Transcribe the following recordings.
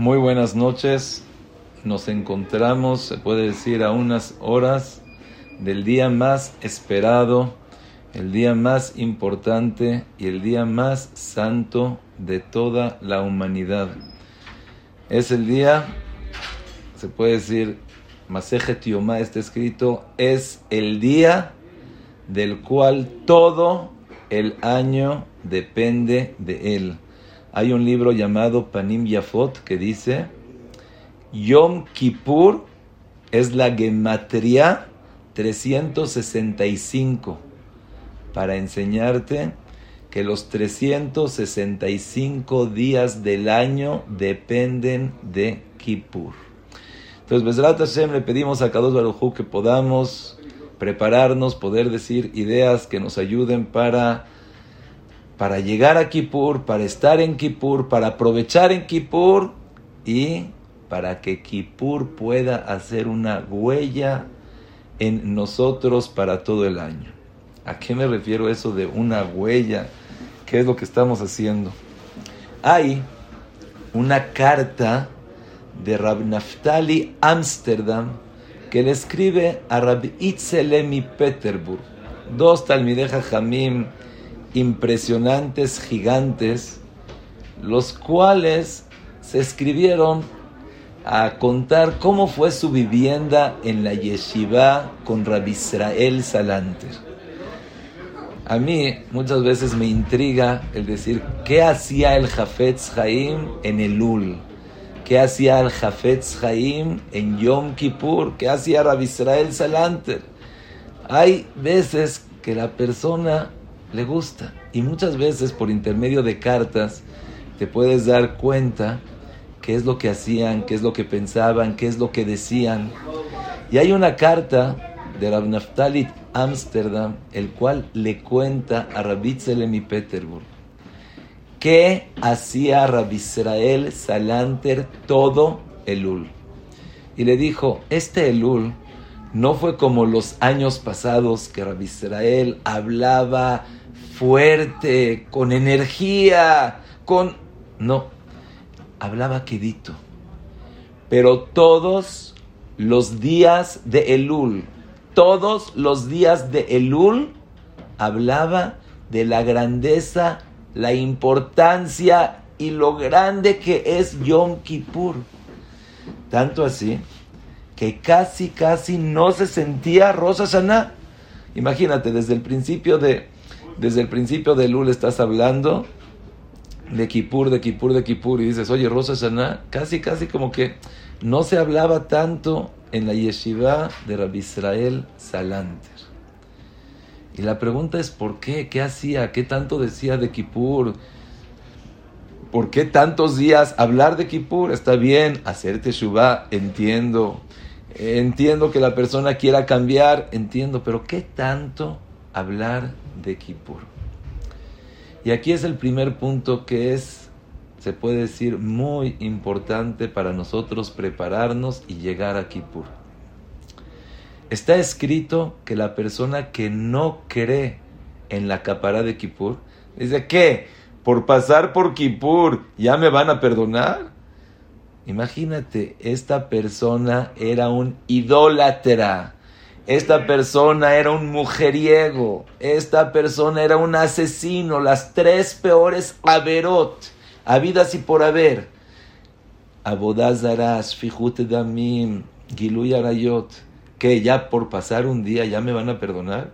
Muy buenas noches. Nos encontramos, se puede decir, a unas horas del día más esperado, el día más importante y el día más santo de toda la humanidad. Es el día, se puede decir, Maseje Tiomá está escrito, es el día del cual todo el año depende de él. Hay un libro llamado Panim Yafot que dice, Yom Kippur es la gematria 365 para enseñarte que los 365 días del año dependen de Kippur. Entonces, Besrat Hashem le pedimos a Kadosh Baruj que podamos prepararnos, poder decir ideas que nos ayuden para para llegar a Kippur, para estar en Kippur, para aprovechar en Kippur y para que Kippur pueda hacer una huella en nosotros para todo el año. ¿A qué me refiero eso de una huella? ¿Qué es lo que estamos haciendo? Hay una carta de Rab Naftali Amsterdam que le escribe a Rab Itzelemi Peterburg, dos talmideja Jamim impresionantes, gigantes, los cuales se escribieron a contar cómo fue su vivienda en la yeshiva con Rabbi Israel Salanter. A mí muchas veces me intriga el decir qué hacía el Jafetz Haim en el Ul, qué hacía el Jafetz Haim en Yom Kippur, qué hacía Rabbi Israel Salanter. Hay veces que la persona le gusta. Y muchas veces por intermedio de cartas te puedes dar cuenta qué es lo que hacían, qué es lo que pensaban, qué es lo que decían. Y hay una carta de Rab Naftali Amsterdam, el cual le cuenta a Rabbi y Peterburg qué hacía Rabbi Israel Salanter todo Elul. Y le dijo, este Elul no fue como los años pasados que Rabbi Israel hablaba fuerte, con energía, con... No, hablaba quedito. Pero todos los días de Elul, todos los días de Elul, hablaba de la grandeza, la importancia y lo grande que es Yom Kippur. Tanto así que casi, casi no se sentía Rosa Sana. Imagínate, desde el principio de, desde el principio de Lul estás hablando de Kippur, de Kippur, de Kippur, y dices, oye, Rosa Shana, casi, casi como que no se hablaba tanto en la yeshiva de Rabbi Israel Salanter. Y la pregunta es, ¿por qué? ¿Qué hacía? ¿Qué tanto decía de Kippur? ¿Por qué tantos días hablar de Kippur? Está bien, hacer Teshuvah, entiendo. Entiendo que la persona quiera cambiar, entiendo, pero ¿qué tanto hablar de Kippur. Y aquí es el primer punto que es, se puede decir, muy importante para nosotros prepararnos y llegar a Kippur. Está escrito que la persona que no cree en la capará de Kippur, dice que por pasar por Kippur ya me van a perdonar. Imagínate, esta persona era un idólatra esta persona era un mujeriego, esta persona era un asesino, las tres peores averot, habidas y por haber. Abodazaras, Fijute Damim, Giluy Arayot, que ya por pasar un día ya me van a perdonar.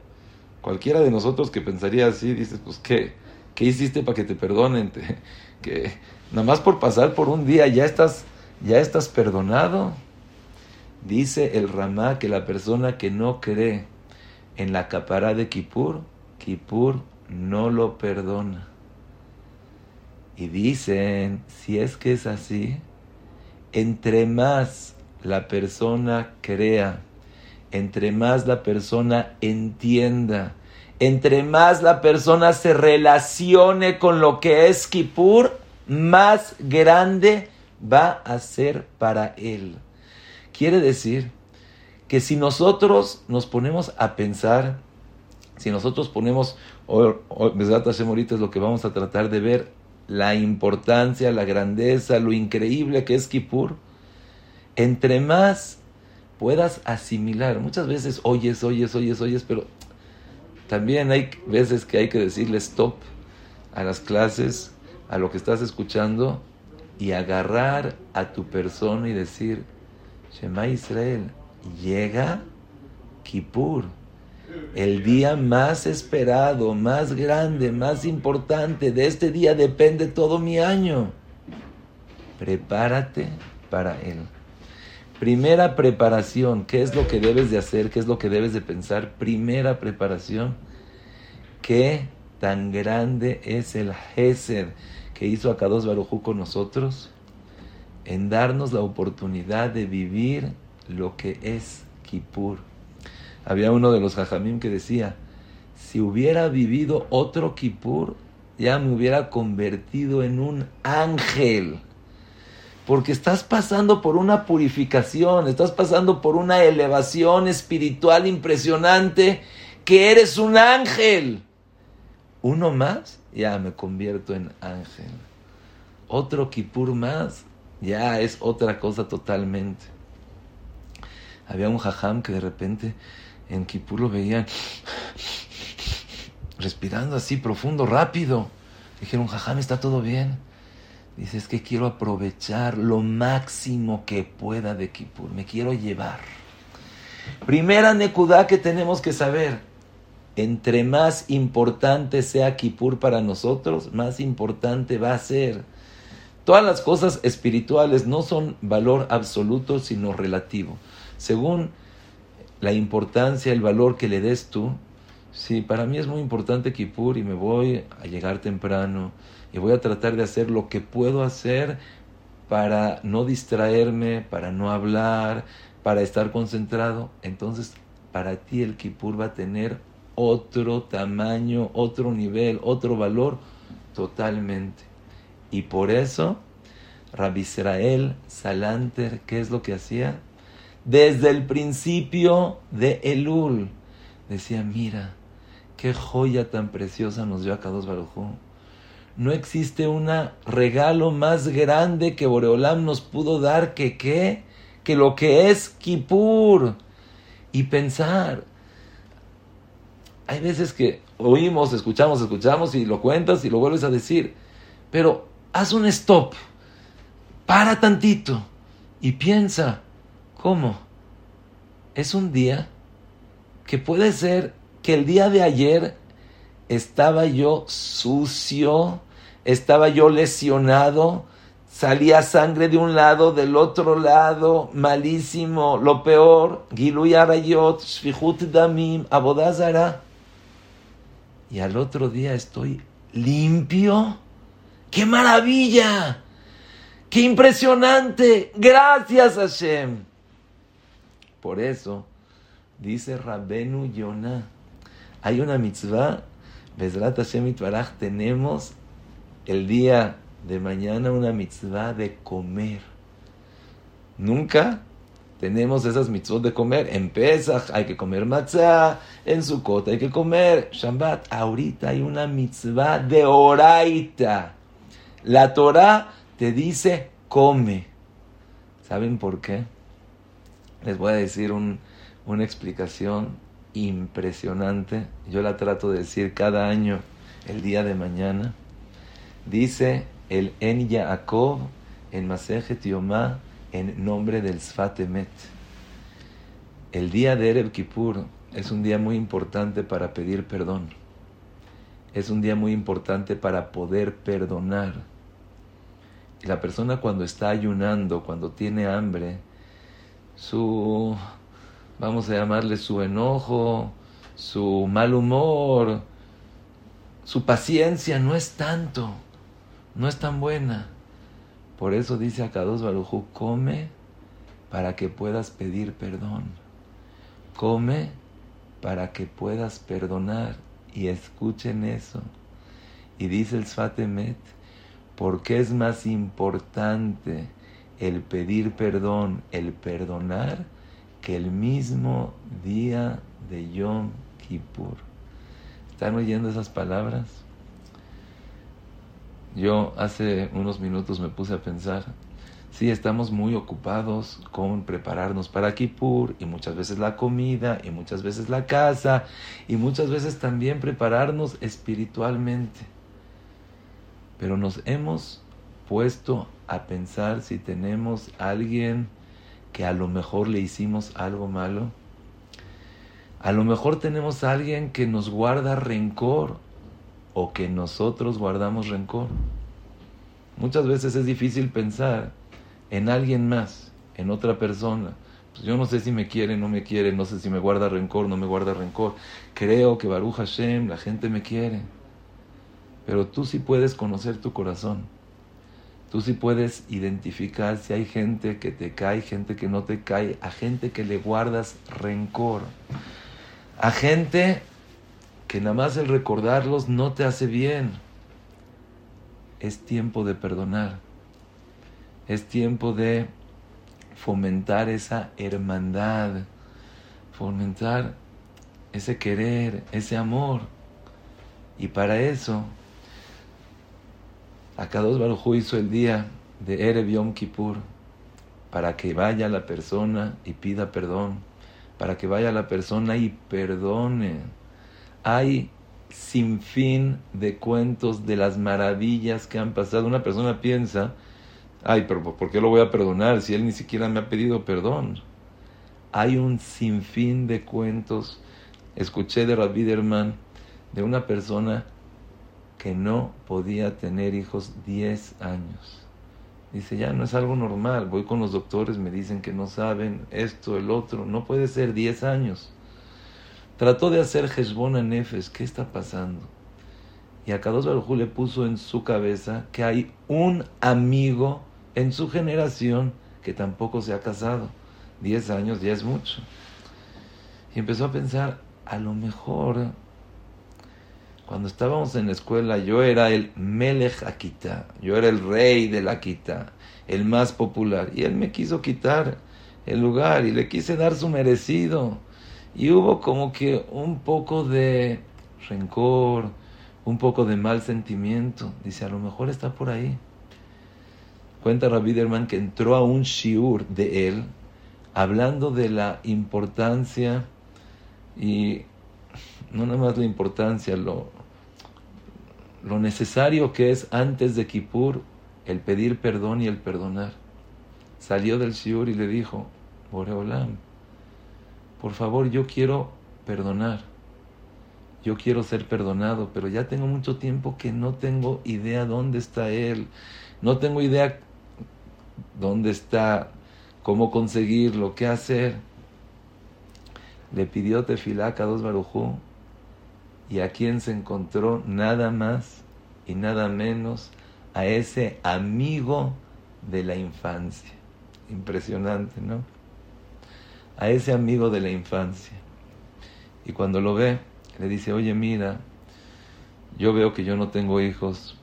Cualquiera de nosotros que pensaría así, dices, pues, ¿qué? ¿Qué hiciste para que te perdonen? que nada más por pasar por un día ya estás, ya estás perdonado. Dice el Ramá que la persona que no cree en la capará de Kippur, Kippur no lo perdona. Y dicen, si es que es así, entre más la persona crea, entre más la persona entienda, entre más la persona se relacione con lo que es Kippur, más grande va a ser para él. Quiere decir que si nosotros nos ponemos a pensar, si nosotros ponemos, o, ahorita es lo que vamos a tratar de ver, la importancia, la grandeza, lo increíble que es Kippur, entre más puedas asimilar, muchas veces oyes, oyes, oyes, oyes, pero también hay veces que hay que decirle stop a las clases, a lo que estás escuchando y agarrar a tu persona y decir, Shema Israel, llega Kippur, el día más esperado, más grande, más importante. De este día depende todo mi año. Prepárate para él. Primera preparación, ¿qué es lo que debes de hacer? ¿Qué es lo que debes de pensar? Primera preparación, ¿qué tan grande es el Gesed que hizo Akados Barujú con nosotros? En darnos la oportunidad de vivir lo que es Kippur. Había uno de los Jajamim que decía, si hubiera vivido otro Kippur, ya me hubiera convertido en un ángel. Porque estás pasando por una purificación, estás pasando por una elevación espiritual impresionante, que eres un ángel. Uno más, ya me convierto en ángel. Otro Kippur más, ya es otra cosa totalmente. Había un jajam que de repente en Kipur lo veían respirando así profundo, rápido. Dijeron, jajam, está todo bien. Dice, es que quiero aprovechar lo máximo que pueda de Kipur. Me quiero llevar. Primera nekudá que tenemos que saber. Entre más importante sea Kipur para nosotros, más importante va a ser. Todas las cosas espirituales no son valor absoluto, sino relativo. Según la importancia, el valor que le des tú. Sí, para mí es muy importante Kippur y me voy a llegar temprano y voy a tratar de hacer lo que puedo hacer para no distraerme, para no hablar, para estar concentrado. Entonces, para ti el Kippur va a tener otro tamaño, otro nivel, otro valor totalmente. Y por eso, Rabbi Israel Salanter, ¿qué es lo que hacía? desde el principio de Elul. Decía, mira, qué joya tan preciosa nos dio a Kadosh Barujú. No existe un regalo más grande que Boreolam nos pudo dar que qué, que lo que es Kippur. Y pensar, hay veces que oímos, escuchamos, escuchamos y lo cuentas y lo vuelves a decir, pero haz un stop, para tantito y piensa, ¿Cómo? Es un día que puede ser que el día de ayer estaba yo sucio, estaba yo lesionado, salía sangre de un lado, del otro lado, malísimo, lo peor, Damim. Y al otro día estoy limpio. ¡Qué maravilla! ¡Qué impresionante! Gracias Hashem. Por eso, dice Rabenu Yonah, hay una mitzvah, Bezrat Hashem Baraj, tenemos el día de mañana una mitzvah de comer. Nunca tenemos esas mitzvot de comer. En Pesach hay que comer matzah, en Sukkot hay que comer Shabbat. Ahorita hay una mitzvah de oraita. La Torah te dice come. ¿Saben por qué? les voy a decir una explicación impresionante. Yo la trato de decir cada año, el día de mañana. Dice el En Yaakov en Masejet Yomá en nombre del Sfatemet. El día de Erev Kippur es un día muy importante para pedir perdón. Es un día muy importante para poder perdonar. Y la persona cuando está ayunando, cuando tiene hambre, su, vamos a llamarle su enojo, su mal humor, su paciencia no es tanto, no es tan buena. Por eso dice a Kadosh Barujú, come para que puedas pedir perdón. Come para que puedas perdonar. Y escuchen eso. Y dice el Sfatemet, porque es más importante el pedir perdón, el perdonar, que el mismo día de Yom Kippur. ¿Están oyendo esas palabras? Yo hace unos minutos me puse a pensar, sí, estamos muy ocupados con prepararnos para Kippur y muchas veces la comida y muchas veces la casa y muchas veces también prepararnos espiritualmente. Pero nos hemos puesto a pensar si tenemos alguien que a lo mejor le hicimos algo malo. A lo mejor tenemos alguien que nos guarda rencor o que nosotros guardamos rencor. Muchas veces es difícil pensar en alguien más, en otra persona. Pues yo no sé si me quiere, no me quiere, no sé si me guarda rencor, no me guarda rencor. Creo que Baruch Hashem, la gente me quiere. Pero tú sí puedes conocer tu corazón. Tú sí puedes identificar si hay gente que te cae, gente que no te cae, a gente que le guardas rencor, a gente que nada más el recordarlos no te hace bien. Es tiempo de perdonar. Es tiempo de fomentar esa hermandad, fomentar ese querer, ese amor. Y para eso, Akados Baruj hizo el día de Erev Yom Kippur para que vaya la persona y pida perdón, para que vaya la persona y perdone hay sin fin de cuentos de las maravillas que han pasado. Una persona piensa, ay, pero ¿por qué lo voy a perdonar si él ni siquiera me ha pedido perdón? Hay un sinfín de cuentos. Escuché de Rabbi Derman de una persona que no podía tener hijos 10 años. Dice, ya no es algo normal, voy con los doctores, me dicen que no saben esto, el otro, no puede ser 10 años. Trató de hacer Hezbon a Nefes, ¿qué está pasando? Y a Kadosh Baruj le puso en su cabeza que hay un amigo en su generación que tampoco se ha casado. Diez años ya es mucho. Y empezó a pensar, a lo mejor, cuando estábamos en la escuela, yo era el Melech Akita, yo era el rey de la Akita, el más popular. Y él me quiso quitar el lugar y le quise dar su merecido. Y hubo como que un poco de rencor, un poco de mal sentimiento. Dice, a lo mejor está por ahí. Cuenta Rabbi Derman que entró a un shiur de él, hablando de la importancia y no nada más la importancia, lo, lo necesario que es antes de Kippur el pedir perdón y el perdonar. Salió del shiur y le dijo, Boreolam, por favor, yo quiero perdonar. Yo quiero ser perdonado, pero ya tengo mucho tiempo que no tengo idea dónde está Él. No tengo idea dónde está, cómo conseguirlo, qué hacer. Le pidió Tefilá a dos Barujú y a quien se encontró nada más y nada menos a ese amigo de la infancia. Impresionante, ¿no? a ese amigo de la infancia. Y cuando lo ve, le dice, oye, mira, yo veo que yo no tengo hijos,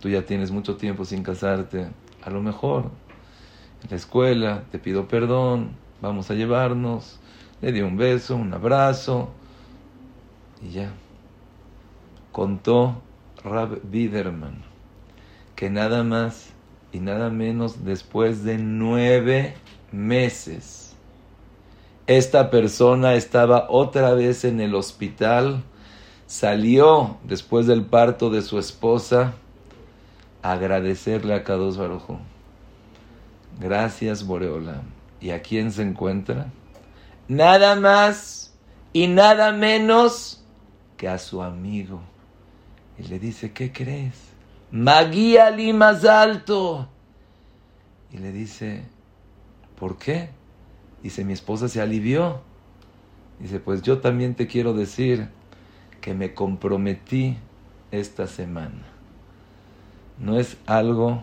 tú ya tienes mucho tiempo sin casarte, a lo mejor en la escuela te pido perdón, vamos a llevarnos, le dio un beso, un abrazo, y ya. Contó Rab Biderman que nada más y nada menos después de nueve meses esta persona estaba otra vez en el hospital, salió después del parto de su esposa a agradecerle a Kadosh Barujo. Gracias, Boreola. ¿Y a quién se encuentra? Nada más y nada menos que a su amigo. Y le dice, ¿qué crees? Maguía más alto. Y le dice, ¿por qué? Dice, mi esposa se alivió. Dice, pues yo también te quiero decir que me comprometí esta semana. No es algo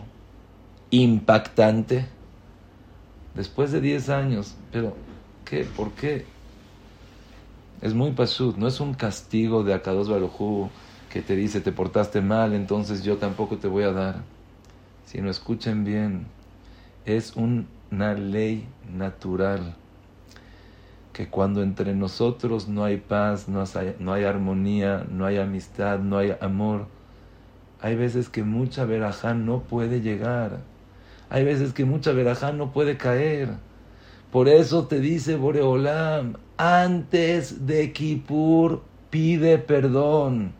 impactante. Después de 10 años, pero ¿qué? ¿Por qué? Es muy pasud, no es un castigo de Akados Barujú que te dice te portaste mal, entonces yo tampoco te voy a dar. Sino escuchen bien, es un una ley natural que cuando entre nosotros no hay paz, no hay, no hay armonía, no hay amistad, no hay amor, Hay veces que mucha verajá no puede llegar. Hay veces que mucha verajá no puede caer. Por eso te dice Boreolam, antes de Kippur pide perdón.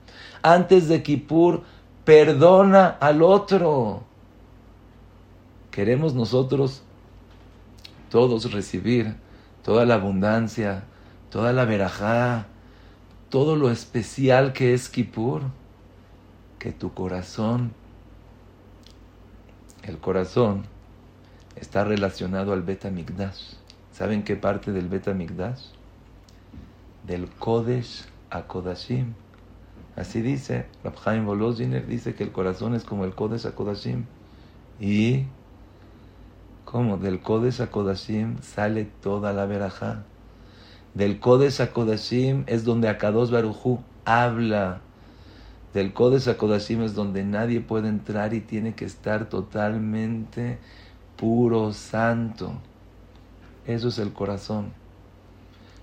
Antes de Kippur perdona al otro. Queremos nosotros todos recibir toda la abundancia, toda la verajá, todo lo especial que es Kippur, que tu corazón, el corazón, está relacionado al Beta Migdash. ¿Saben qué parte del Beta Migdash? Del Kodesh a Kodashim. Así dice, Rabhaim Volozhiner dice que el corazón es como el Kodesh a Kodashim. Y ¿Cómo? Del Kodesh a Kodashim sale toda la verajá. Del Kodesh a Kodashim es donde Akados Barujú habla. Del Kodesh a Kodashim es donde nadie puede entrar y tiene que estar totalmente puro, santo. Eso es el corazón.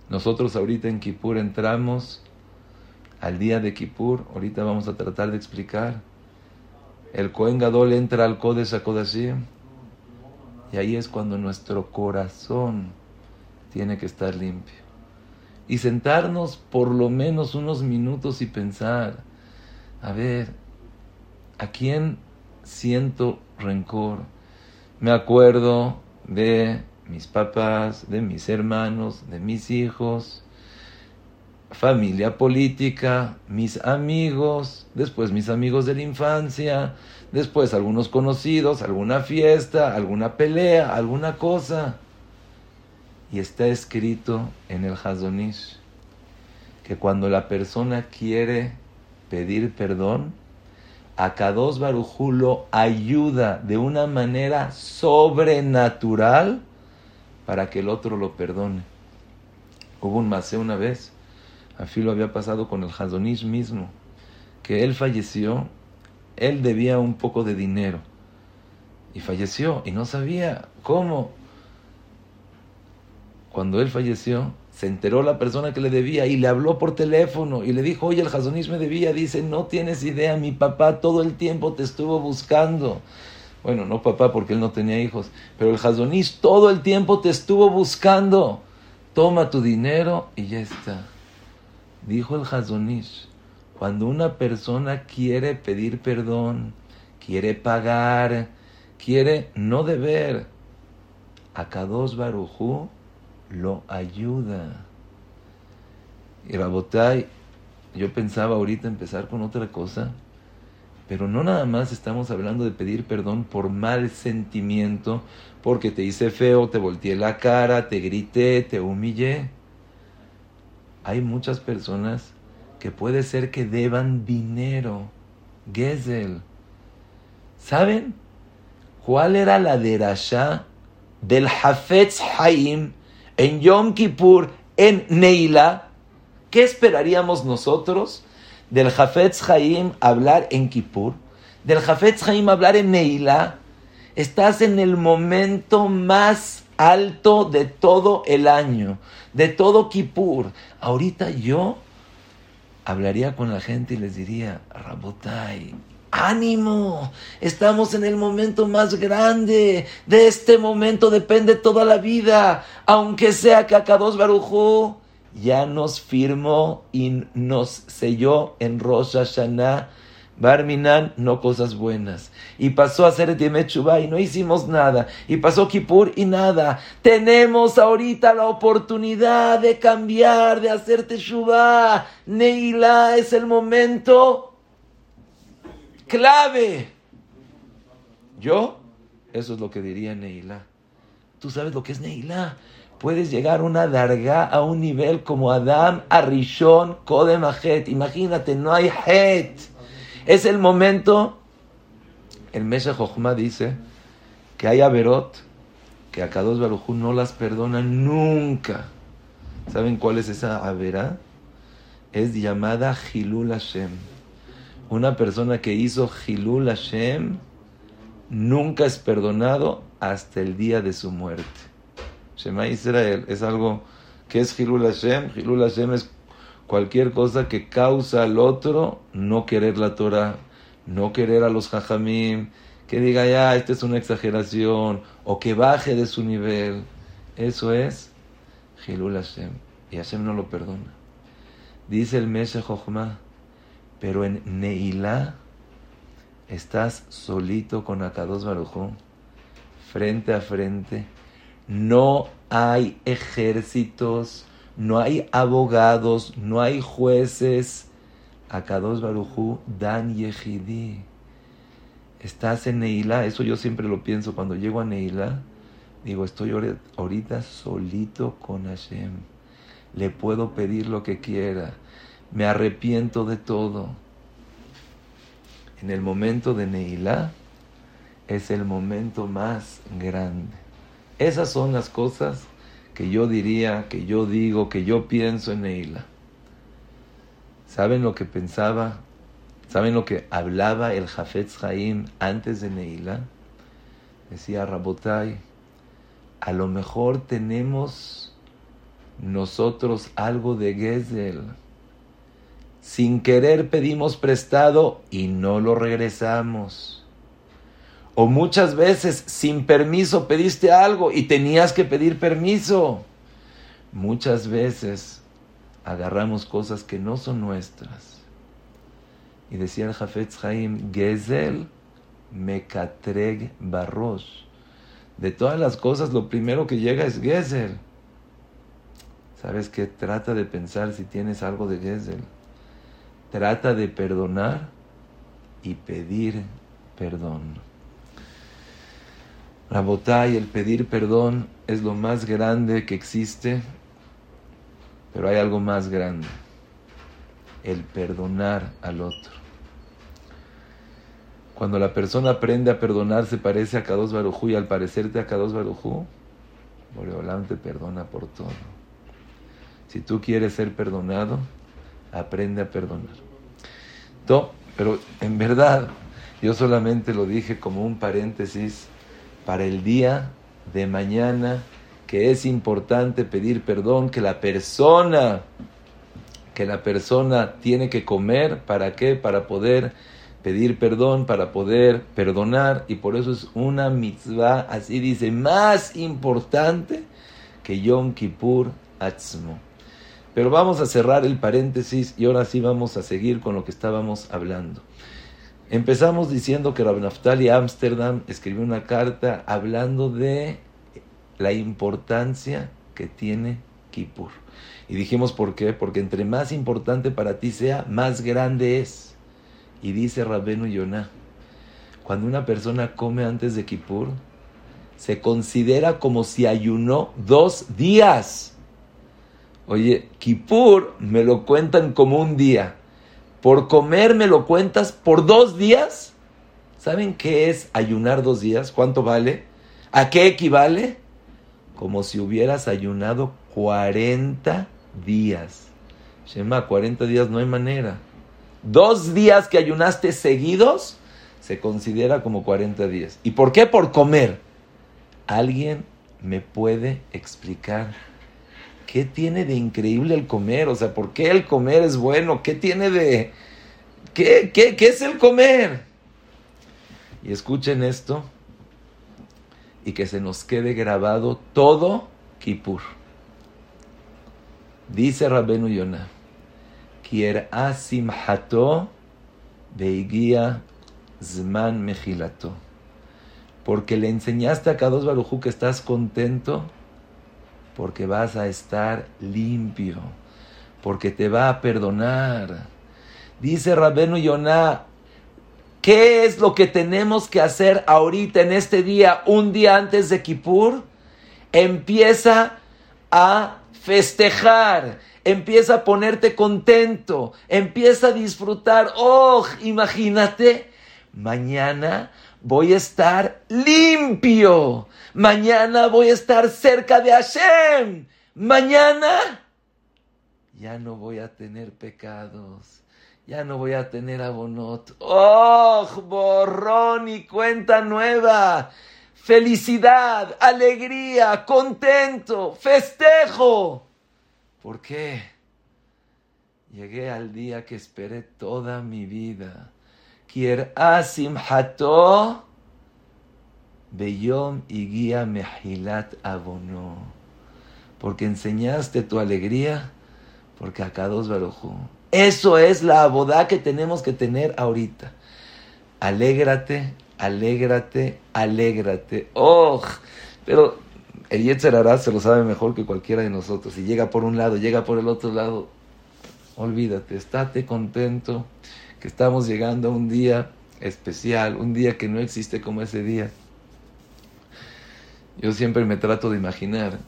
Nosotros ahorita en Kippur entramos al día de Kippur. Ahorita vamos a tratar de explicar. El Kohen Gadol entra al Kodesh a Kodashim y ahí es cuando nuestro corazón tiene que estar limpio. Y sentarnos por lo menos unos minutos y pensar, a ver, ¿a quién siento rencor? Me acuerdo de mis papás, de mis hermanos, de mis hijos, familia política, mis amigos, después mis amigos de la infancia, después algunos conocidos, alguna fiesta, alguna pelea, alguna cosa. Y está escrito en el Hazonish que cuando la persona quiere pedir perdón, a Kados Barujú ayuda de una manera sobrenatural para que el otro lo perdone. Hubo un masé una vez, así lo había pasado con el Hazonish mismo, que él falleció él debía un poco de dinero y falleció y no sabía cómo. Cuando él falleció, se enteró la persona que le debía y le habló por teléfono y le dijo, oye, el Jazonis me debía. Dice, no tienes idea, mi papá todo el tiempo te estuvo buscando. Bueno, no papá porque él no tenía hijos, pero el Jazonis todo el tiempo te estuvo buscando. Toma tu dinero y ya está. Dijo el Jazonis, cuando una persona quiere pedir perdón, quiere pagar, quiere no deber, a Kadosh Barujú lo ayuda. Y Rabotai, yo pensaba ahorita empezar con otra cosa, pero no nada más estamos hablando de pedir perdón por mal sentimiento, porque te hice feo, te volteé la cara, te grité, te humillé. Hay muchas personas que puede ser que deban dinero. Gesel. ¿Saben cuál era la derasha del Hafetz Haim en Yom Kippur en Neila? ¿Qué esperaríamos nosotros del Hafetz Haim hablar en Kippur? Del Hafetz Haim hablar en Neila. Estás en el momento más alto de todo el año, de todo Kippur. Ahorita yo hablaría con la gente y les diría, Rabotai, ánimo, estamos en el momento más grande, de este momento depende toda la vida, aunque sea que Akados Barujú ya nos firmó y nos selló en Rosh Hashanah Barminan, no cosas buenas. Y pasó a ser Chubá y no hicimos nada. Y pasó Kippur y nada. Tenemos ahorita la oportunidad de cambiar, de hacer Teshuvah. Neila es el momento clave. Yo, eso es lo que diría Neila. Tú sabes lo que es Neila. Puedes llegar una darga a un nivel como Adam, Arishon, Kodem, Imagínate, no hay Het es el momento, el Mesha Jochma dice que hay Averot que a Kadosh Barujú no las perdona nunca. ¿Saben cuál es esa Averá? Es llamada Hilul Hashem. Una persona que hizo Hilul Hashem nunca es perdonado hasta el día de su muerte. Shema Israel es algo que es Hilul Hashem. Hilul Hashem es cualquier cosa que causa al otro no querer la Torah, no querer a los jajamim, que diga ya, esta es una exageración, o que baje de su nivel. Eso es Gilul Hashem. Y Hashem no lo perdona. Dice el Meshe Jochma, pero en Neilá estás solito con Akados Baruj frente a frente. No hay ejércitos, no hay abogados, no hay jueces. Akados Barujú dan Yehidi. Estás en Neilá, eso yo siempre lo pienso cuando llego a Neilá. Digo, estoy ahorita solito con Hashem. Le puedo pedir lo que quiera. Me arrepiento de todo. En el momento de Neilá es el momento más grande. Esas son las cosas que yo diría, que yo digo, que yo pienso en Neila. ¿Saben lo que pensaba? ¿Saben lo que hablaba el Jafetz Haim antes de Neila? Decía Rabotai, a lo mejor tenemos nosotros algo de Gesel. Sin querer pedimos prestado y no lo regresamos. O muchas veces sin permiso pediste algo y tenías que pedir permiso. Muchas veces agarramos cosas que no son nuestras. Y decía el Jafetz Haim, Gezel Mekatreg Barros. De todas las cosas, lo primero que llega es Gezel. ¿Sabes qué? Trata de pensar si tienes algo de Gezel. Trata de perdonar y pedir perdón. La y el pedir perdón es lo más grande que existe, pero hay algo más grande, el perdonar al otro. Cuando la persona aprende a perdonar, se parece a Kadosh Barujú y al parecerte a Kadosh Barujú, Boreolam te perdona por todo. Si tú quieres ser perdonado, aprende a perdonar. pero en verdad, yo solamente lo dije como un paréntesis para el día de mañana, que es importante pedir perdón, que la persona, que la persona tiene que comer, ¿para qué? Para poder pedir perdón, para poder perdonar, y por eso es una mitzvah, así dice, más importante que Yom Kippur Atzmo. Pero vamos a cerrar el paréntesis y ahora sí vamos a seguir con lo que estábamos hablando. Empezamos diciendo que Rab Naftali Amsterdam escribió una carta hablando de la importancia que tiene Kippur. Y dijimos por qué, porque entre más importante para ti sea, más grande es. Y dice Rabbenu Yonah, cuando una persona come antes de Kippur, se considera como si ayunó dos días. Oye, Kippur me lo cuentan como un día por comer me lo cuentas por dos días. ¿Saben qué es ayunar dos días? ¿Cuánto vale? ¿A qué equivale? Como si hubieras ayunado 40 días. Shema, 40 días no hay manera. Dos días que ayunaste seguidos se considera como 40 días. ¿Y por qué? Por comer. ¿Alguien me puede explicar ¿qué tiene de increíble el comer? O sea, ¿por qué el comer es bueno? ¿Qué tiene de... ¿Qué, qué, qué es el comer? Y escuchen esto y que se nos quede grabado todo Kippur. Dice Rabenu Yonah, Kier asim hato beigia zman mejilato. Porque le enseñaste a Kadosh Barujú que estás contento porque vas a estar limpio, porque te va a perdonar. Dice Rabenu Yonah, ¿qué es lo que tenemos que hacer ahorita en este día, un día antes de Kippur? Empieza a festejar, empieza a ponerte contento, empieza a disfrutar. Oh, imagínate, mañana voy a estar limpio. Mañana voy a estar cerca de Hashem. Mañana ya no voy a tener pecados. Ya no voy a tener abonot. ¡Oh! Borrón y cuenta nueva. Felicidad, alegría, contento, festejo. ¿Por qué? Llegué al día que esperé toda mi vida Kier asim hato beyom guía mehilat abono. Porque enseñaste tu alegría, porque acá dos barujú. Eso es la abodá que tenemos que tener ahorita. Alégrate, alégrate, alégrate. ¡Oh! Pero el Yetzer se lo sabe mejor que cualquiera de nosotros. Si llega por un lado, llega por el otro lado, olvídate, estate contento que estamos llegando a un día especial, un día que no existe como ese día. Yo siempre me trato de imaginar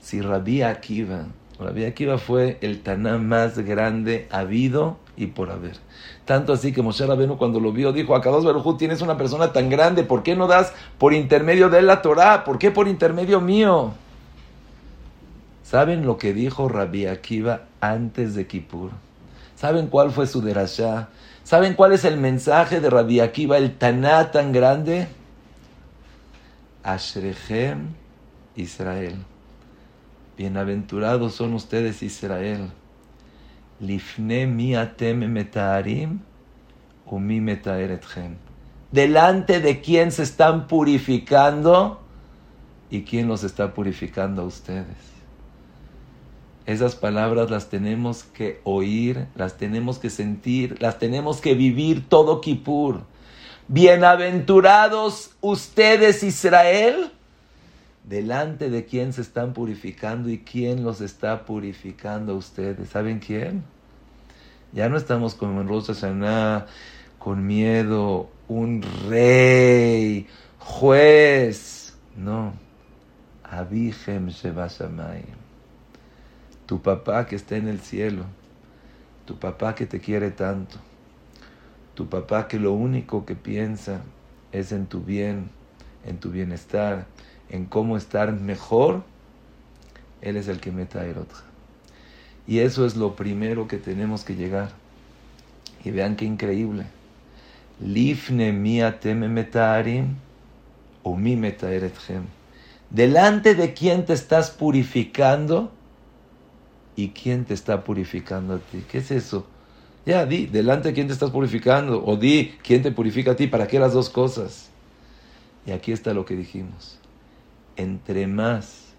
si Rabbi Akiva, Rabbi Akiva fue el Taná más grande habido y por haber. Tanto así que Moshe Rabenu cuando lo vio dijo, Akados Barujú, tienes una persona tan grande, ¿por qué no das por intermedio de la Torah? ¿Por qué por intermedio mío? ¿Saben lo que dijo Rabbi Akiva antes de Kippur? ¿Saben cuál fue su derashá? ¿Saben cuál es el mensaje de Rabbi Akiva, el Taná tan grande? Ashrechem Israel. Bienaventurados son ustedes Israel Lifne mi atem metarim umi metaeretchem. Delante de quién se están purificando y quién los está purificando a ustedes. Esas palabras las tenemos que oír, las tenemos que sentir, las tenemos que vivir todo Kippur. Bienaventurados ustedes Israel delante de quién se están purificando y quién los está purificando a ustedes. ¿Saben quién? Ya no estamos como en Hashanah, con miedo, un rey, juez. No. Abijem Shebasamayim. Tu papá que está en el cielo. Tu papá que te quiere tanto. Tu papá que lo único que piensa es en tu bien, en tu bienestar en cómo estar mejor, Él es el que meta a otra. Y eso es lo primero que tenemos que llegar. Y vean qué increíble. Lifne mia teme metarim o mi. Delante de quién te estás purificando y quién te está purificando a ti. ¿Qué es eso? Ya, di, delante de quién te estás purificando o di quién te purifica a ti. ¿Para qué las dos cosas? Y aquí está lo que dijimos entre más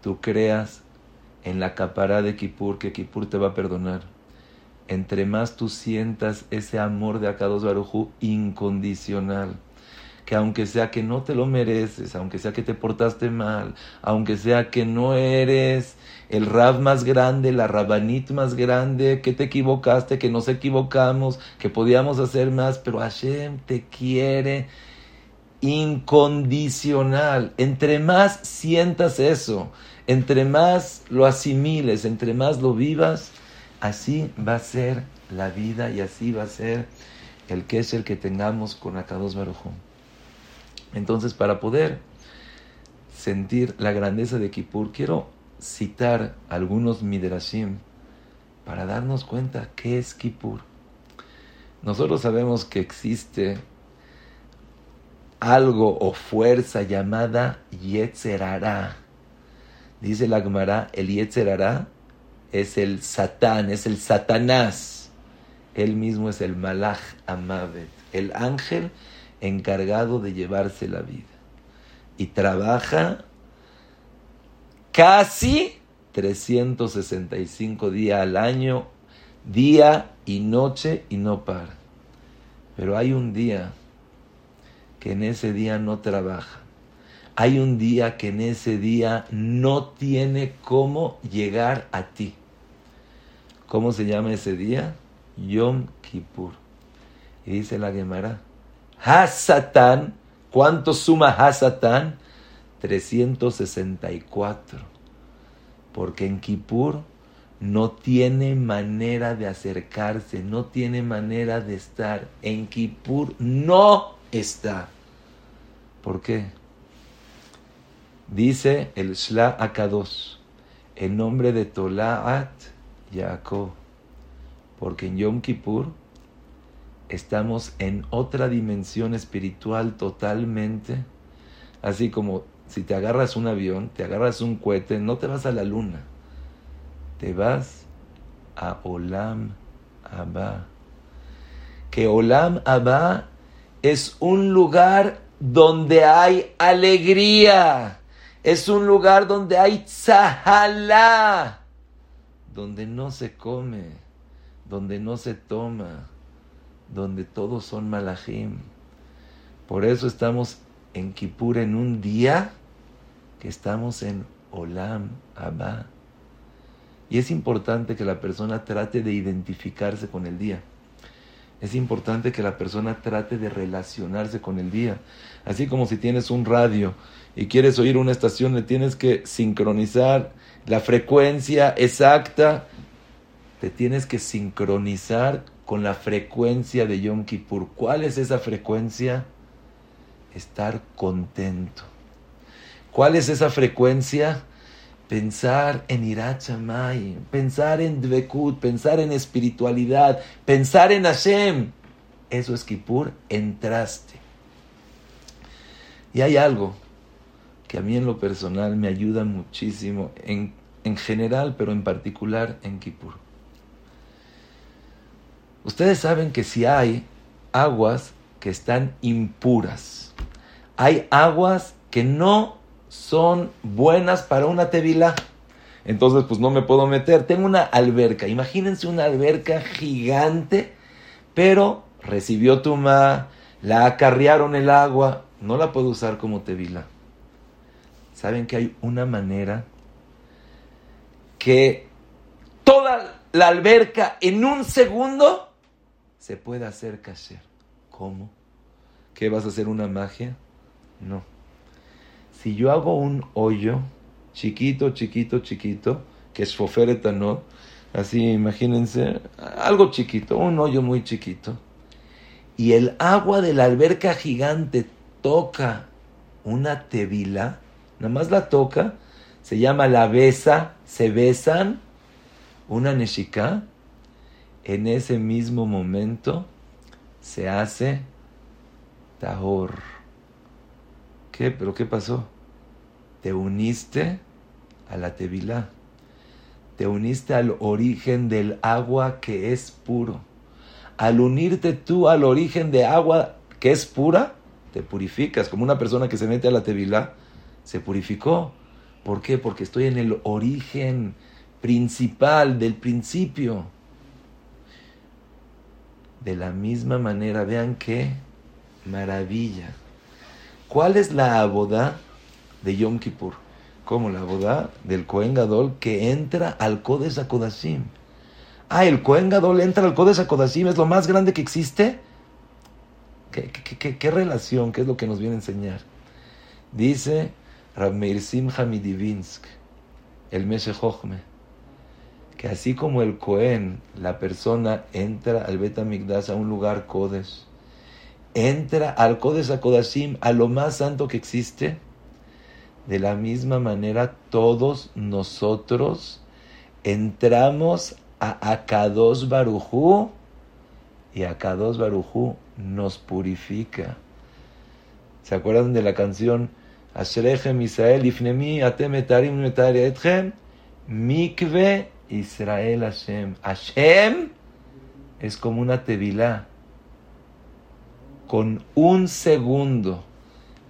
tú creas en la capará de Kippur, que Kippur te va a perdonar, entre más tú sientas ese amor de Akados Barujú incondicional, que aunque sea que no te lo mereces, aunque sea que te portaste mal, aunque sea que no eres el Rab más grande, la Rabanit más grande, que te equivocaste, que nos equivocamos, que podíamos hacer más, pero Hashem te quiere incondicional. Entre más sientas eso, entre más lo asimiles, entre más lo vivas, así va a ser la vida y así va a ser el que es el que tengamos con Akados Baruj Entonces, para poder sentir la grandeza de Kippur, quiero citar algunos midrashim para darnos cuenta qué es Kippur. Nosotros sabemos que existe algo o fuerza llamada Yetzerara. Dice la Gemara, el Yetzerara es el Satán, es el Satanás. Él mismo es el Malach Amavet, el ángel encargado de llevarse la vida. Y trabaja casi 365 días al año, día y noche, y no para. Pero hay un día que en ese día no trabaja. Hay un día que en ese día no tiene cómo llegar a ti. ¿Cómo se llama ese día? Yom Kippur. Y dice la Gemara, Hasatán, ¿cuánto suma Hasatán? 364. Porque en Kippur no tiene manera de acercarse, no tiene manera de estar. En Kippur no está. ¿Por qué? Dice el Shla Akados, el nombre de Tolaat Yaakov, porque en Yom Kippur estamos en otra dimensión espiritual totalmente, así como si te agarras un avión, te agarras un cohete, no te vas a la luna, te vas a Olam Abba. Que Olam Abba es un lugar donde hay alegría. Es un lugar donde hay tzahalá, donde no se come, donde no se toma, donde todos son malachim. Por eso estamos en Kippur en un día que estamos en Olam Abba. Y es importante que la persona trate de identificarse con el día. Es importante que la persona trate de relacionarse con el día. Así como si tienes un radio y quieres oír una estación, le tienes que sincronizar la frecuencia exacta. Te tienes que sincronizar con la frecuencia de Yom Kippur. ¿Cuál es esa frecuencia? Estar contento. ¿Cuál es esa frecuencia? Pensar en Irachamay, pensar en Dvekut, pensar en espiritualidad, pensar en Hashem. Eso es Kippur, entraste. Y hay algo que a mí en lo personal me ayuda muchísimo, en, en general, pero en particular en Kippur. Ustedes saben que si hay aguas que están impuras, hay aguas que no son buenas para una tevila. Entonces, pues no me puedo meter. Tengo una alberca. Imagínense una alberca gigante, pero recibió tuma, la acarrearon el agua. No la puedo usar como tevila. ¿Saben que hay una manera que toda la alberca en un segundo se puede hacer kasher? ¿Cómo? ¿Qué vas a hacer una magia? No si yo hago un hoyo chiquito, chiquito, chiquito, que es foferetanot, así imagínense, algo chiquito, un hoyo muy chiquito, y el agua de la alberca gigante toca una tevila, nada más la toca, se llama la besa, se besan, una neshika, en ese mismo momento se hace tahor. ¿Qué? ¿Pero qué pasó? te uniste a la Tevilá, te uniste al origen del agua que es puro. Al unirte tú al origen de agua que es pura, te purificas, como una persona que se mete a la Tevilá, se purificó. ¿Por qué? Porque estoy en el origen principal del principio. De la misma manera, vean qué maravilla. ¿Cuál es la aboda? de Yom Kippur, como la boda del Kohen Gadol que entra al Kodesh HaKodashim. Ah, el Kohen Gadol entra al Kodesh HaKodashim, es lo más grande que existe. ¿Qué, relación? ¿Qué es lo que nos viene a enseñar? Dice Rabmeir Simcha Midivinsk, el Meshe que así como el Kohen, la persona entra al Bet a un lugar Kodesh, entra al Kodesh HaKodashim, a lo más santo que existe, de la misma manera, todos nosotros entramos a Akados Barujú y Akados Barujú nos purifica. ¿Se acuerdan de la canción Ashrechem Israel Ifnemi Atem Etarim Etchem Mikve Israel Hashem? Hashem es como una tevilá. Con un segundo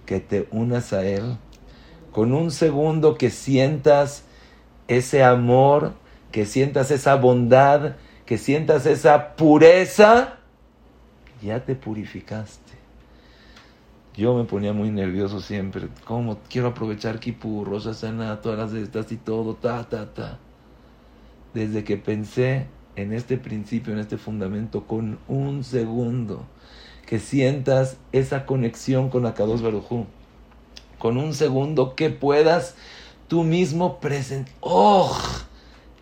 que te unas a él, con un segundo que sientas ese amor, que sientas esa bondad, que sientas esa pureza, ya te purificaste. Yo me ponía muy nervioso siempre. ¿Cómo quiero aprovechar Kipur, Rosh todas las estas y todo, ta, ta, ta? Desde que pensé en este principio, en este fundamento, con un segundo, que sientas esa conexión con Akados Barujú con un segundo que puedas tú mismo presentar. ¡Oh!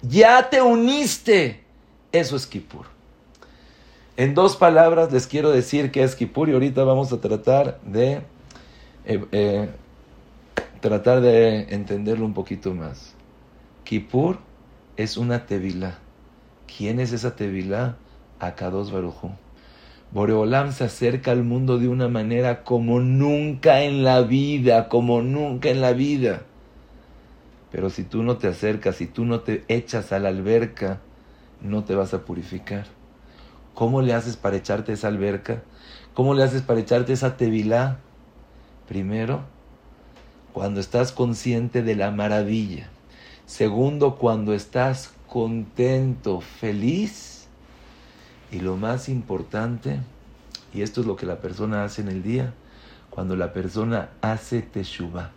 Ya te uniste. Eso es Kippur. En dos palabras les quiero decir qué es Kippur y ahorita vamos a tratar de eh, eh, tratar de entenderlo un poquito más. Kippur es una tevilá. ¿Quién es esa tevilá? Akados Barujú. Boreolam se acerca al mundo de una manera como nunca en la vida, como nunca en la vida. Pero si tú no te acercas, si tú no te echas a la alberca, no te vas a purificar. ¿Cómo le haces para echarte esa alberca? ¿Cómo le haces para echarte esa tevilá? Primero, cuando estás consciente de la maravilla. Segundo, cuando estás contento, feliz. Y lo más importante, y esto es lo que la persona hace en el día, cuando la persona hace teshuvah.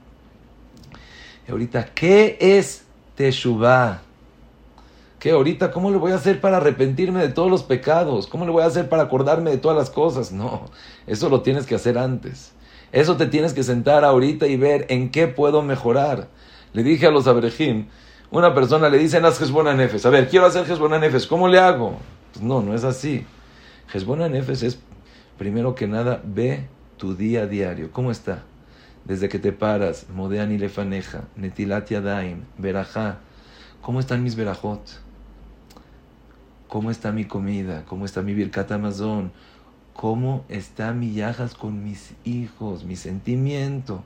Y ahorita, ¿qué es teshuvah? ¿Qué ahorita cómo le voy a hacer para arrepentirme de todos los pecados? ¿Cómo le voy a hacer para acordarme de todas las cosas? No, eso lo tienes que hacer antes. Eso te tienes que sentar ahorita y ver en qué puedo mejorar. Le dije a los abrejim, una persona le dice, haz Hezbollah Nefes. A ver, quiero hacer Hezbollah Nefes, ¿cómo le hago? Pues no, no es así. Hezbollah Nefes es, primero que nada, ve tu día a diario. ¿Cómo está? Desde que te paras, Modeani Lefaneja, Netilat Yadaim, Berajá. ¿Cómo están mis Berajot? ¿Cómo está mi comida? ¿Cómo está mi Birkat Amazon? ¿Cómo está mi yajas con mis hijos? Mi sentimiento.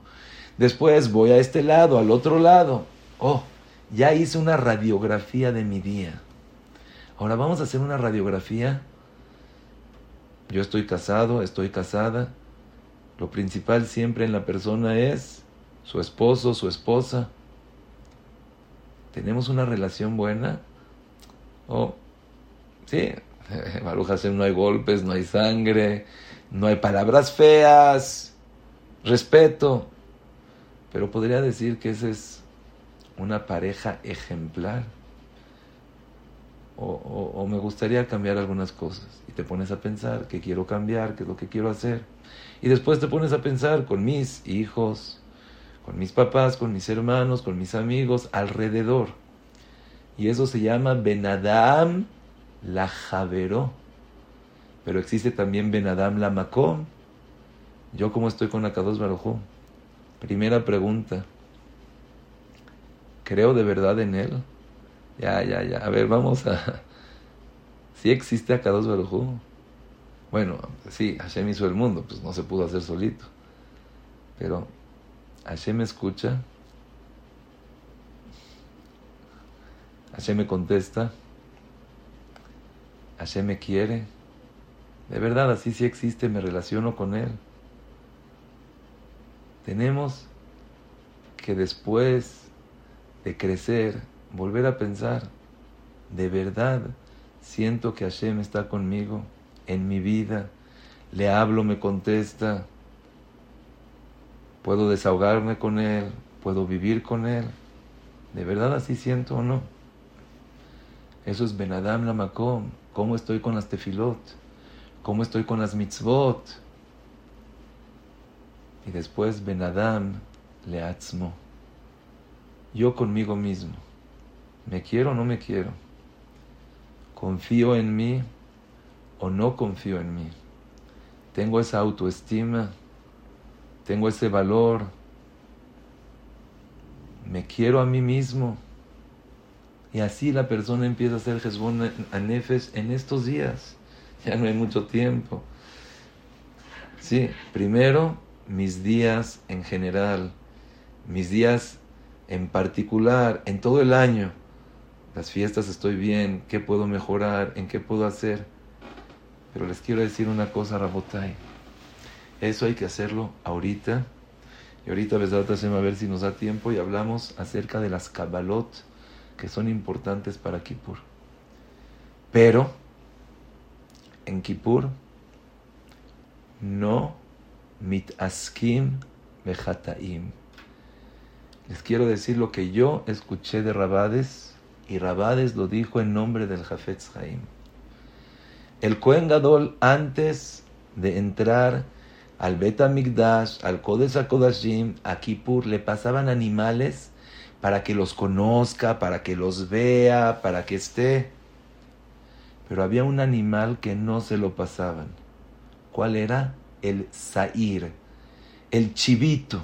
Después voy a este lado, al otro lado. Oh, ya hice una radiografía de mi día. Ahora vamos a hacer una radiografía. Yo estoy casado, estoy casada. Lo principal siempre en la persona es su esposo, su esposa. ¿Tenemos una relación buena? Oh, sí, Baruch no hay golpes, no hay sangre, no hay palabras feas, respeto. Pero podría decir que esa es una pareja ejemplar. O, me gustaría cambiar algunas cosas. Y te pones a pensar qué quiero cambiar, qué es lo que quiero hacer. Y después te pones a pensar con mis hijos, con mis papás, con mis hermanos, con mis amigos, alrededor. Y eso se llama Benadam la Javeró. Pero existe también Benadam la Makom. Yo como estoy con Akados Barujú. Primera pregunta. ¿Creo de verdad en él? Ya, ya, ya. A ver, vamos a... Si ¿Sí existe Akados Barujú. Bueno, sí, Hashem hizo el mundo, pues no se pudo hacer solito. Pero Hashem me escucha. Hashem me contesta. Hashem me quiere. De verdad, así sí existe, me relaciono con Él. Tenemos que después de crecer, volver a pensar, de verdad siento que Hashem está conmigo en mi vida, le hablo, me contesta, puedo desahogarme con Él, puedo vivir con Él. ¿De verdad así siento o no? Eso es Benadam la Makom cómo estoy con las tefilot, cómo estoy con las mitzvot. Y después Benadam leatzmo. Yo conmigo mismo. ¿Me quiero o no me quiero? ¿Confío en mí o no confío en mí? ¿Tengo esa autoestima? ¿Tengo ese valor? ¿Me quiero a mí mismo? Y así la persona empieza a hacer Jesbon a Nefes en estos días. Ya no hay mucho tiempo. Sí, primero mis días en general, mis días en particular, en todo el año. Las fiestas estoy bien, ¿qué puedo mejorar? ¿En qué puedo hacer? Pero les quiero decir una cosa, Rabotai. Eso hay que hacerlo ahorita. Y ahorita, a ver si nos da tiempo y hablamos acerca de las Kabbalot que son importantes para Kippur. Pero en Kippur no mitaskim mejataim. Les quiero decir lo que yo escuché de Rabades y Rabades lo dijo en nombre del Jafetz Haim. El Kohen Gadol antes de entrar al Bet Migdash, al Kodesh HaKodashim, a Kippur, le pasaban animales para que los conozca, para que los vea, para que esté. Pero había un animal que no se lo pasaban. ¿Cuál era? El sair, el chivito.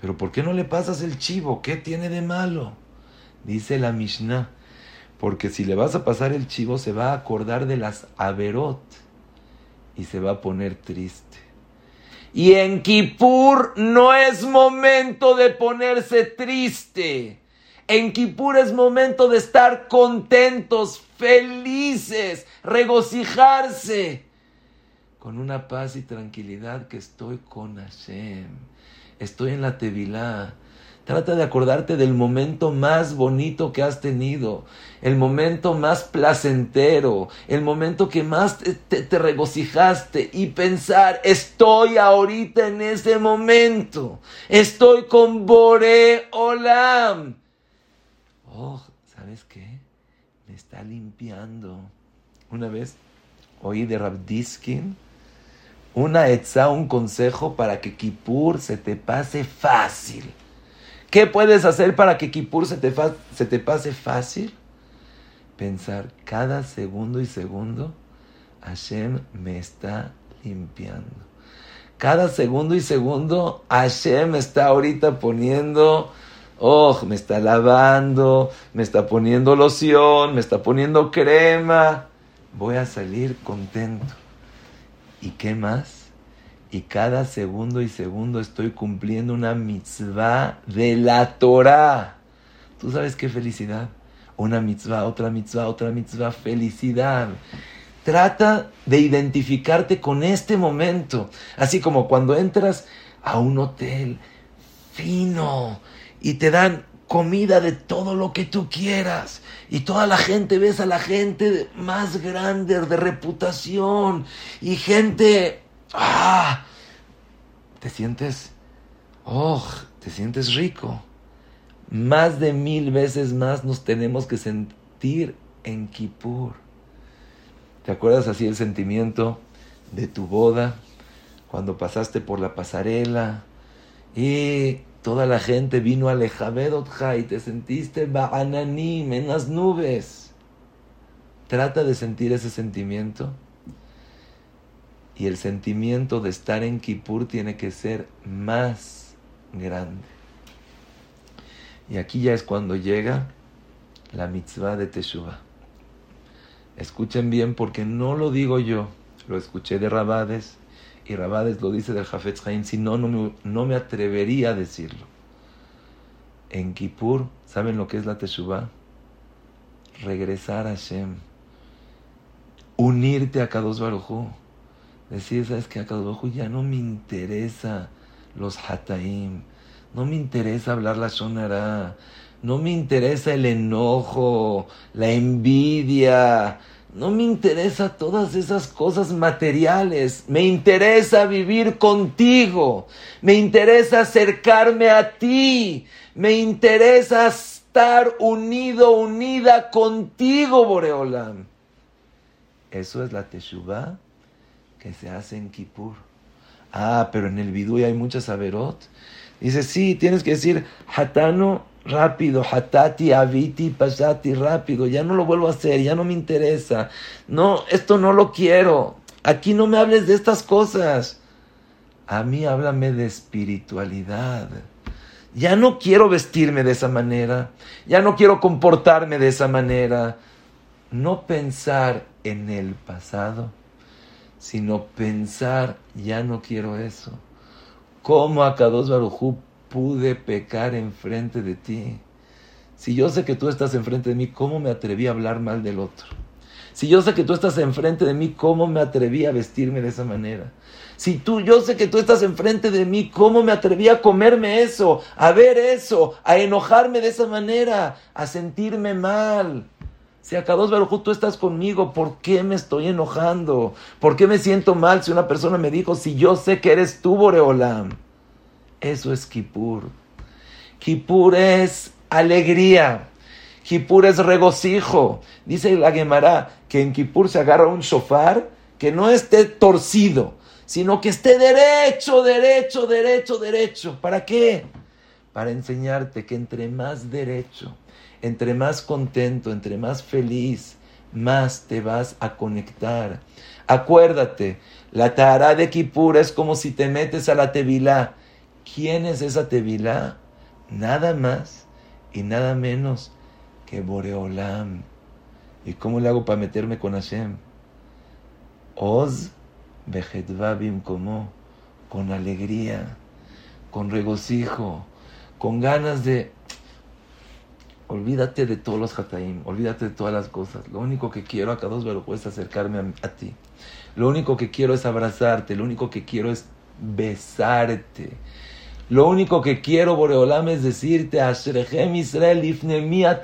Pero ¿por qué no le pasas el chivo? ¿Qué tiene de malo? Dice la Mishnah, porque si le vas a pasar el chivo se va a acordar de las averot y se va a poner triste. Y en Kippur no es momento de ponerse triste. En Kippur es momento de estar contentos, felices, regocijarse, con una paz y tranquilidad que estoy con Hashem, estoy en la Tevilá. Trata de acordarte del momento más bonito que has tenido, el momento más placentero, el momento que más te, regocijaste y pensar, estoy ahorita en ese momento, estoy con Bore Olam. Oh, ¿sabes qué? Me está limpiando. Una vez oí de Rabdiskin una etza, un consejo para que Kippur se te pase fácil. ¿Qué puedes hacer para que Kippur se te, se te pase fácil? Pensar cada segundo y segundo, Hashem me está limpiando. Cada segundo y segundo, Hashem está ahorita poniendo, oh, me está lavando, me está poniendo loción, me está poniendo crema. Voy a salir contento. ¿Y qué más? y cada segundo y segundo estoy cumpliendo una mitzvah de la Torah. ¿Tú sabes qué felicidad? Una mitzvah, otra mitzvah, otra mitzvah, felicidad. Trata de identificarte con este momento, así como cuando entras a un hotel fino y te dan comida de todo lo que tú quieras. Y toda la gente, ves a la gente más grande, de reputación, y gente ¡Ah! Te sientes, oh, te sientes rico. Más de mil veces más nos tenemos que sentir en Kippur. ¿Te acuerdas así el sentimiento de tu boda? Cuando pasaste por la pasarela y toda la gente vino a Lejabedotja y te sentiste ba'ananim en las nubes. Trata de sentir ese sentimiento y el sentimiento de estar en Kippur tiene que ser más grande. Y aquí ya es cuando llega la mitzvah de Teshuvah. Escuchen bien porque no lo digo yo, lo escuché de Rabades y Rabades lo dice del Jafetz Haim, si no, no me, atrevería a decirlo. En Kippur, ¿saben lo que es la Teshuvah? Regresar a Hashem, unirte a Kadosh Baruj Decir, ¿sabes qué? Akadobohu ya no me interesa los hataim, no me interesa hablar la shonara, no me interesa el enojo, la envidia, no me interesa todas esas cosas materiales. Me interesa vivir contigo. Me interesa acercarme a ti. Me interesa estar unido, unida contigo, Boreolam. Eso es la Teshuvah que se hace en Kippur. Ah, pero en el Bidui hay muchas averot. Dice, sí, tienes que decir hatano rápido, hatati, aviti, pasati rápido. Ya no lo vuelvo a hacer, ya no me interesa. No, esto no lo quiero. Aquí no me hables de estas cosas. A mí háblame de espiritualidad. Ya no quiero vestirme de esa manera. Ya no quiero comportarme de esa manera. No pensar en el pasado sino pensar, ya no quiero eso. ¿Cómo a Kadosh Barujú pude pecar enfrente de ti? Si yo sé que tú estás enfrente de mí, ¿cómo me atreví a hablar mal del otro? Si yo sé que tú estás enfrente de mí, ¿cómo me atreví a vestirme de esa manera? Si tú, yo sé que tú estás enfrente de mí, ¿cómo me atreví a comerme eso, a ver eso, a enojarme de esa manera, a sentirme mal? Si a Kadosh Baruj tú estás conmigo, ¿por qué me estoy enojando? ¿Por qué me siento mal si una persona me dijo, si yo sé que eres tú, Boreolam? Eso es Kippur. Kippur es alegría. Kippur es regocijo. Dice la Gemara que en Kippur se agarra un shofar que no esté torcido, sino que esté derecho, derecho, derecho, derecho. ¿Para qué? Para enseñarte que entre más derecho, entre más contento, entre más feliz, más te vas a conectar. Acuérdate, la Tahara de Kippur es como si te metes a la Tevilá. ¿Quién es esa Tevilá? Nada más y nada menos que Boreolam. ¿Y cómo le hago para meterme con Hashem? Oz Vejetvabim como, con alegría, con regocijo, con ganas de olvídate de todos los hataim, olvídate de todas las cosas. Lo único que quiero acá dos veces es acercarme a, ti. Lo único que quiero es abrazarte, lo único que quiero es besarte. Lo único que quiero, Boreolam, es decirte, Ashrechem Israel, Ifnemia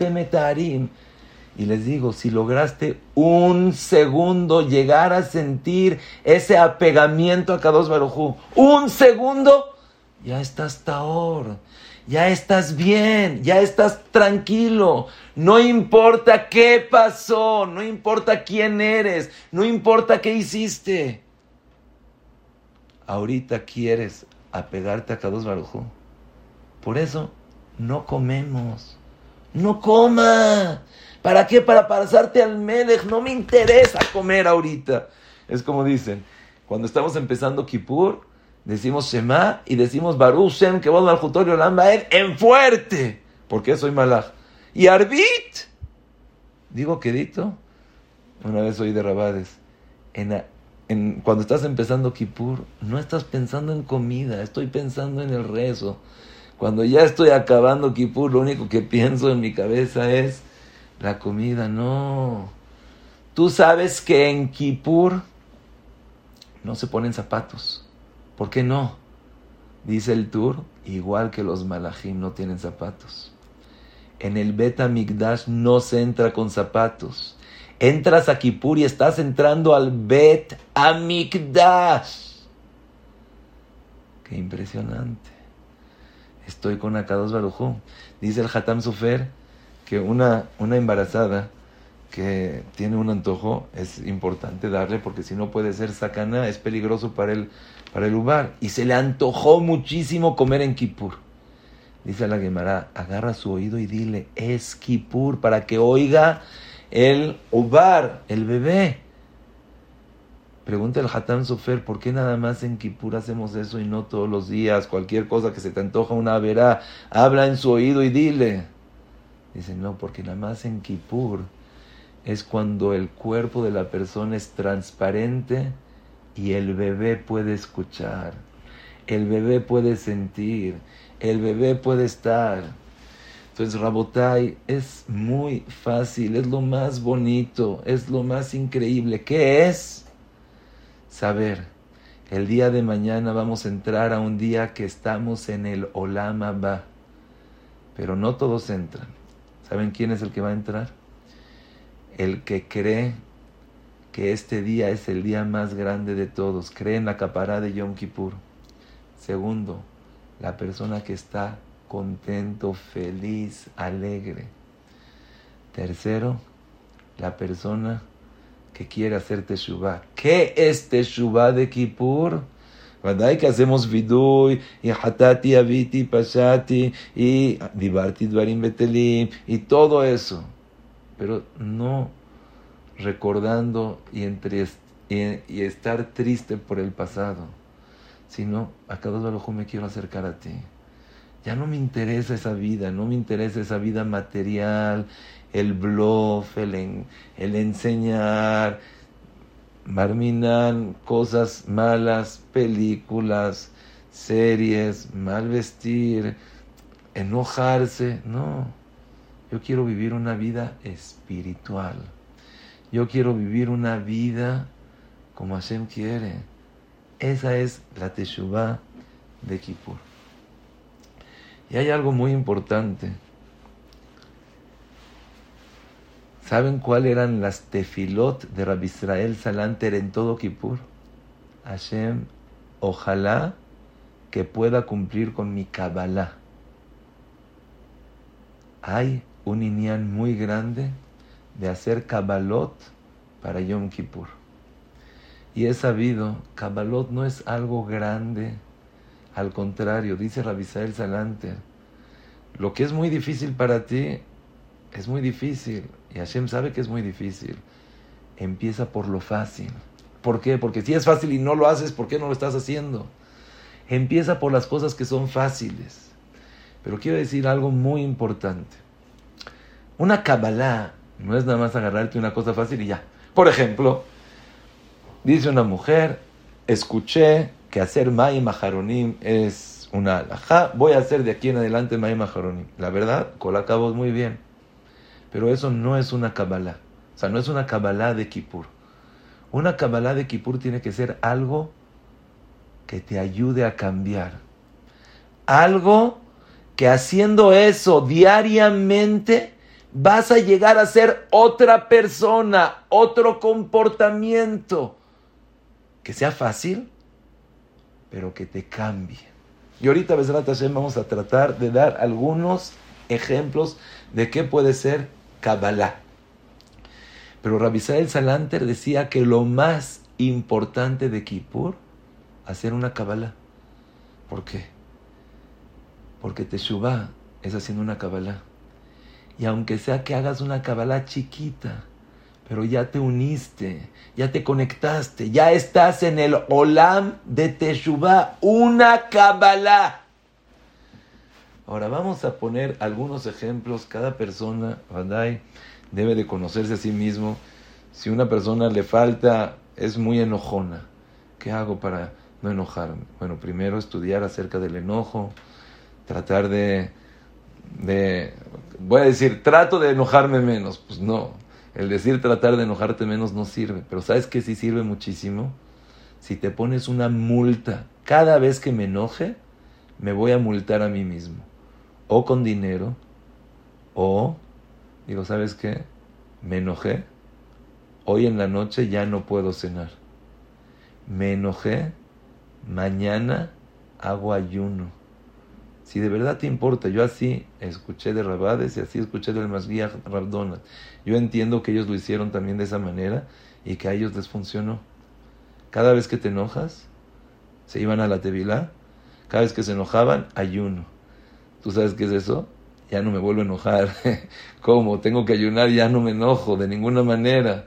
Y les digo, si lograste un segundo llegar a sentir ese apegamiento a Kadosh Barujú, un segundo, ya estás taor, ya estás bien, ya estás tranquilo. No importa qué pasó, no importa quién eres, no importa qué hiciste. Ahorita quieres apegarte a Kadosh Barujú. Por eso no comemos. No coma. ¿Para qué? Para pasarte al Melech. No me interesa comer ahorita. Es como dicen, cuando estamos empezando Kippur, decimos Shema y decimos Baruch Shem que al Jutorio Lambaed en fuerte. porque soy malach? Y Arbit. Digo quedito. Una vez oí de Rabades. En cuando estás empezando Kippur, no estás pensando en comida, estoy pensando en el rezo. Cuando ya estoy acabando Kippur, lo único que pienso en mi cabeza es la comida. No. Tú sabes que en Kippur no se ponen zapatos. ¿Por qué no? Dice el Tur, igual que los malachim no tienen zapatos. En el Bet Migdash no se entra con zapatos entras a Kippur y estás entrando al Bet Amikdash. Qué impresionante. Estoy con Akados Barujú. Dice el Hatam Sofer que una, una embarazada que tiene un antojo es importante darle porque si no puede ser sacana, es peligroso para el, para el ubar. Y se le antojó muchísimo comer en Kippur. Dice la Gemara, agarra su oído y dile, es Kippur, para que oiga el ubar, el bebé. Pregunta el Hatam Sofer, ¿por qué nada más en Kippur hacemos eso y no todos los días? Cualquier cosa que se te antoja una verá, habla en su oído y dile. Dice, no, porque nada más en Kippur es cuando el cuerpo de la persona es transparente y el bebé puede escuchar, el bebé puede sentir, el bebé puede estar. Entonces, Rabotai es muy fácil, es lo más bonito, es lo más increíble. ¿Qué es? Saber, el día de mañana vamos a entrar a un día que estamos en el Olama Ba. Pero no todos entran. ¿Saben quién es el que va a entrar? El que cree que este día es el día más grande de todos. Cree en la capará de Yom Kippur. Segundo, la persona que está contento, feliz, alegre. Tercero, la persona que quiere hacer Teshuvah. ¿Qué es Teshuvah de Kippur? ¿Verdad que hacemos vidui y hatati, aviti, pashati y divarti, dvarim, betelim y todo eso? Pero no recordando y, entre, y, estar triste por el pasado, sino a cada ojo me quiero acercar a ti. Ya no me interesa esa vida, no me interesa esa vida material, el bluff, el, el enseñar, marminan cosas malas, películas, series, mal vestir, enojarse. No, yo quiero vivir una vida espiritual. Yo quiero vivir una vida como Hashem quiere. Esa es la Teshuvah de Kippur. Y hay algo muy importante. ¿Saben cuáles eran las tefilot de Rabbi Israel Salanter en todo Kippur? Hashem, ojalá que pueda cumplir con mi Kabbalah. Hay un inyan muy grande de hacer Kabbalot para Yom Kippur. Y he sabido, Kabbalot no es algo grande, al contrario, dice Rabisael Salante, lo que es muy difícil para ti es muy difícil. Y Hashem sabe que es muy difícil. Empieza por lo fácil. ¿Por qué? Porque si es fácil y no lo haces, ¿por qué no lo estás haciendo? Empieza por las cosas que son fáciles. Pero quiero decir algo muy importante. Una Kabbalah no es nada más agarrarte una cosa fácil y ya. Por ejemplo, dice una mujer, escuché que hacer Mayim Maharonim es una alajá. Voy a hacer de aquí en adelante Mayim Maharonim. La verdad, es muy bien. Pero eso no es una Kabbalah. O sea, no es una Kabbalah de Kippur. Una Kabbalah de Kippur tiene que ser algo que te ayude a cambiar. Algo que haciendo eso diariamente vas a llegar a ser otra persona, otro comportamiento. Que sea fácil, pero que te cambie. Y ahorita, vamos a tratar de dar algunos ejemplos de qué puede ser Kabbalah. Pero Rabisael Salanter decía que lo más importante de Kippur, hacer una Kabbalah. ¿Por qué? Porque Teshuvah es haciendo una Kabbalah. Y aunque sea que hagas una Kabbalah chiquita, pero ya te uniste, ya te conectaste, ya estás en el Olam de Teshuvah, una Kabbalah. Ahora vamos a poner algunos ejemplos. Cada persona, Bandai, debe de conocerse a sí mismo. Si una persona le falta, es muy enojona. ¿Qué hago para no enojarme? Bueno, primero estudiar acerca del enojo, tratar de, de, voy a decir, trato de enojarme menos. Pues no, el decir tratar de enojarte menos no sirve. Pero ¿sabes qué sí sirve muchísimo? Si te pones una multa, cada vez que me enoje, me voy a multar a mí mismo o con dinero, o digo, ¿sabes qué? Me enojé, hoy en la noche ya no puedo cenar. Me enojé, mañana hago ayuno. Si de verdad te importa, yo así escuché de Rabades y así escuché del Masguía Rardona. Yo entiendo que ellos lo hicieron también de esa manera y que a ellos les funcionó. Cada vez que te enojas, se iban a la tevilá. Cada vez que se enojaban, ayuno ¿Tú sabes qué es eso? Ya no me vuelvo a enojar. ¿Cómo? Tengo que ayunar, ya no me enojo de ninguna manera.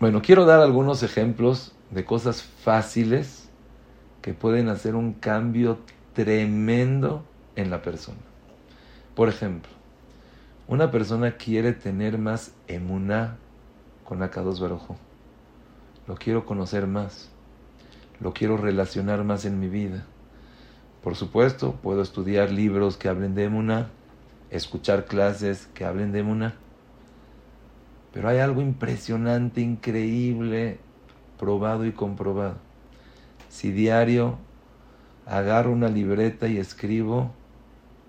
Bueno, quiero dar algunos ejemplos de cosas fáciles que pueden hacer un cambio tremendo en la persona. Por ejemplo, una persona quiere tener más emuná con Akados Barojo. Lo quiero conocer más. Lo quiero relacionar más en mi vida. Por supuesto, puedo estudiar libros que hablen de Emuna, escuchar clases que hablen de Emuna. Pero hay algo impresionante, increíble, probado y comprobado. Si diario agarro una libreta y escribo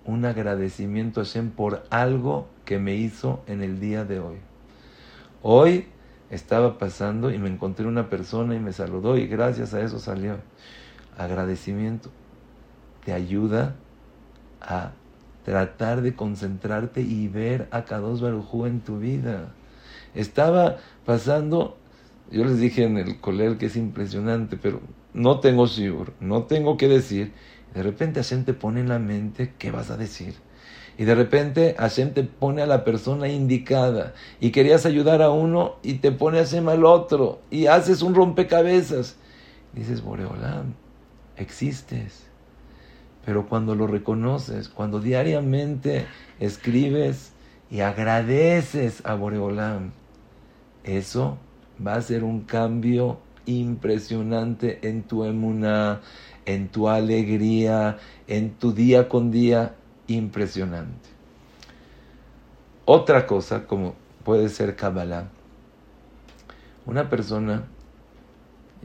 un agradecimiento a Hashem por algo que me hizo en el día de hoy. Hoy estaba pasando y me encontré una persona y me saludó y gracias a eso salió. Agradecimiento te ayuda a tratar de concentrarte y ver a Kadosh Barujú en tu vida. Estaba pasando, yo les dije en el coler que es impresionante, pero no tengo shiur, no tengo que decir. De repente Hashem te pone en la mente qué vas a decir. Y de repente Hashem te pone a la persona indicada. Y querías ayudar a uno y te pone Hashem al otro. Y haces un rompecabezas. dices, Boreolam, existes. Pero cuando lo reconoces, cuando diariamente escribes y agradeces a Boreolam, eso va a ser un cambio impresionante en tu emuna, en tu alegría, en tu día con día, impresionante. Otra cosa, como puede ser Kabbalah, una persona,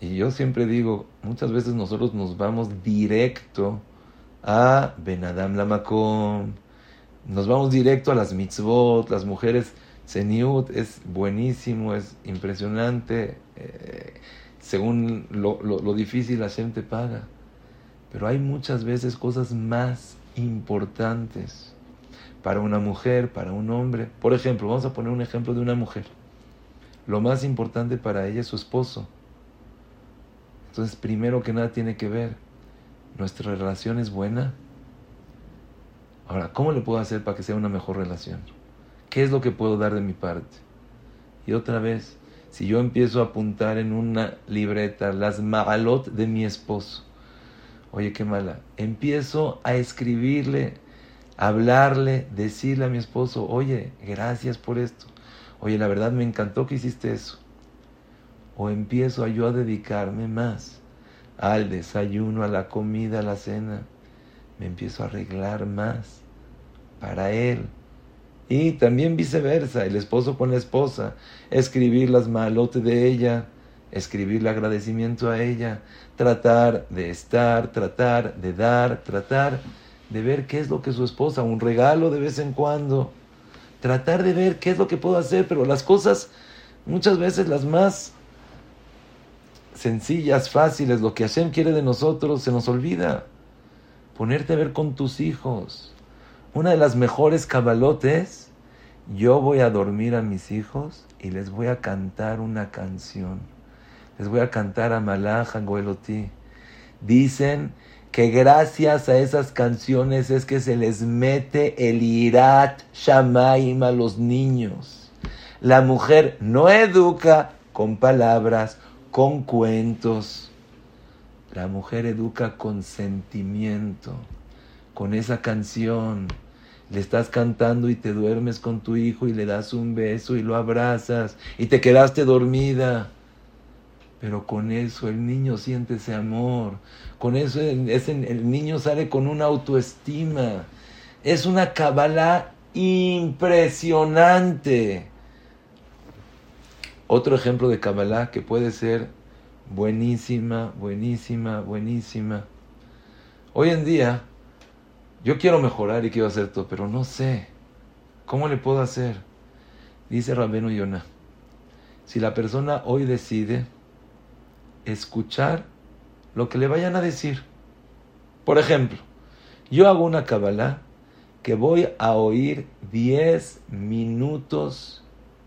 y yo siempre digo, muchas veces nosotros nos vamos directo a Benadam Lamakom. Nos vamos directo a las mitzvot, las mujeres. Seniut es buenísimo, es impresionante. Eh, según lo, lo, difícil, la gente paga. Pero hay muchas veces cosas más importantes para una mujer, para un hombre. Por ejemplo, vamos a poner un ejemplo de una mujer. Lo más importante para ella es su esposo. Entonces, primero que nada tiene que ver nuestra relación es buena. Ahora, ¿cómo le puedo hacer para que sea una mejor relación? ¿Qué es lo que puedo dar de mi parte? Y otra vez, si yo empiezo a apuntar en una libreta las malot de mi esposo, oye, qué mala, empiezo a escribirle, hablarle, decirle a mi esposo, oye, gracias por esto, oye, la verdad me encantó que hiciste eso. O empiezo yo a dedicarme más al desayuno, a la comida, a la cena, me empiezo a arreglar más para él. Y también viceversa, el esposo con la esposa, escribir las malotes de ella, escribir el agradecimiento a ella, tratar de estar, tratar de dar, tratar de ver qué es lo que su esposa, un regalo de vez en cuando, tratar de ver qué es lo que puedo hacer, pero las cosas, muchas veces las más sencillas, fáciles, lo que Hashem quiere de nosotros, se nos olvida. Ponerte a ver con tus hijos, una de las mejores cabalotes, yo voy a dormir a mis hijos y les voy a cantar una canción. Les voy a cantar a Malaja Goeloti. Dicen que gracias a esas canciones es que se les mete el irat shamaim a los niños. La mujer no educa con palabras, con cuentos. La mujer educa con sentimiento con esa canción. Le estás cantando y te duermes con tu hijo y le das un beso y lo abrazas y te quedaste dormida. Pero con eso el niño siente ese amor. Con eso el niño sale con una autoestima. Es una cabala impresionante. Otro ejemplo de cabala que puede ser buenísima, buenísima, buenísima. Hoy en día yo quiero mejorar y quiero hacer todo, pero no sé. ¿Cómo le puedo hacer? Dice Rabeno Yonah. Si la persona hoy decide escuchar lo que le vayan a decir. Por ejemplo, yo hago una Kabbalah que voy a oír 10 minutos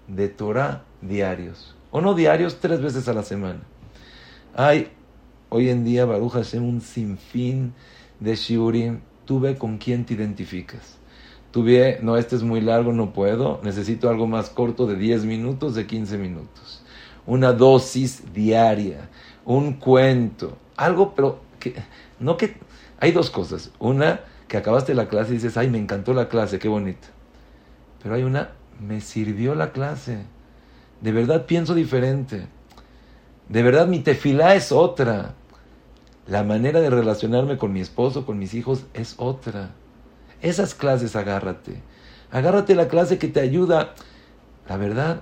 de Torah diarios. O no diarios, tres veces a la semana. Hay hoy en día, Baruch Hashem, un sinfín de shiurim tuve con quién te identificas. Tuve, no, este es muy largo, no puedo, necesito algo más corto de 10 minutos, de 15 minutos. Una dosis diaria, un cuento, algo, pero que, no que, hay dos cosas. Una, que acabaste la clase y dices, ay, me encantó la clase, qué bonito. Pero hay una, me sirvió la clase. De verdad pienso diferente. De verdad mi tefilá es otra. La manera de relacionarme con mi esposo, con mis hijos, es otra. Esas clases agárrate. Agárrate la clase que te ayuda. La verdad,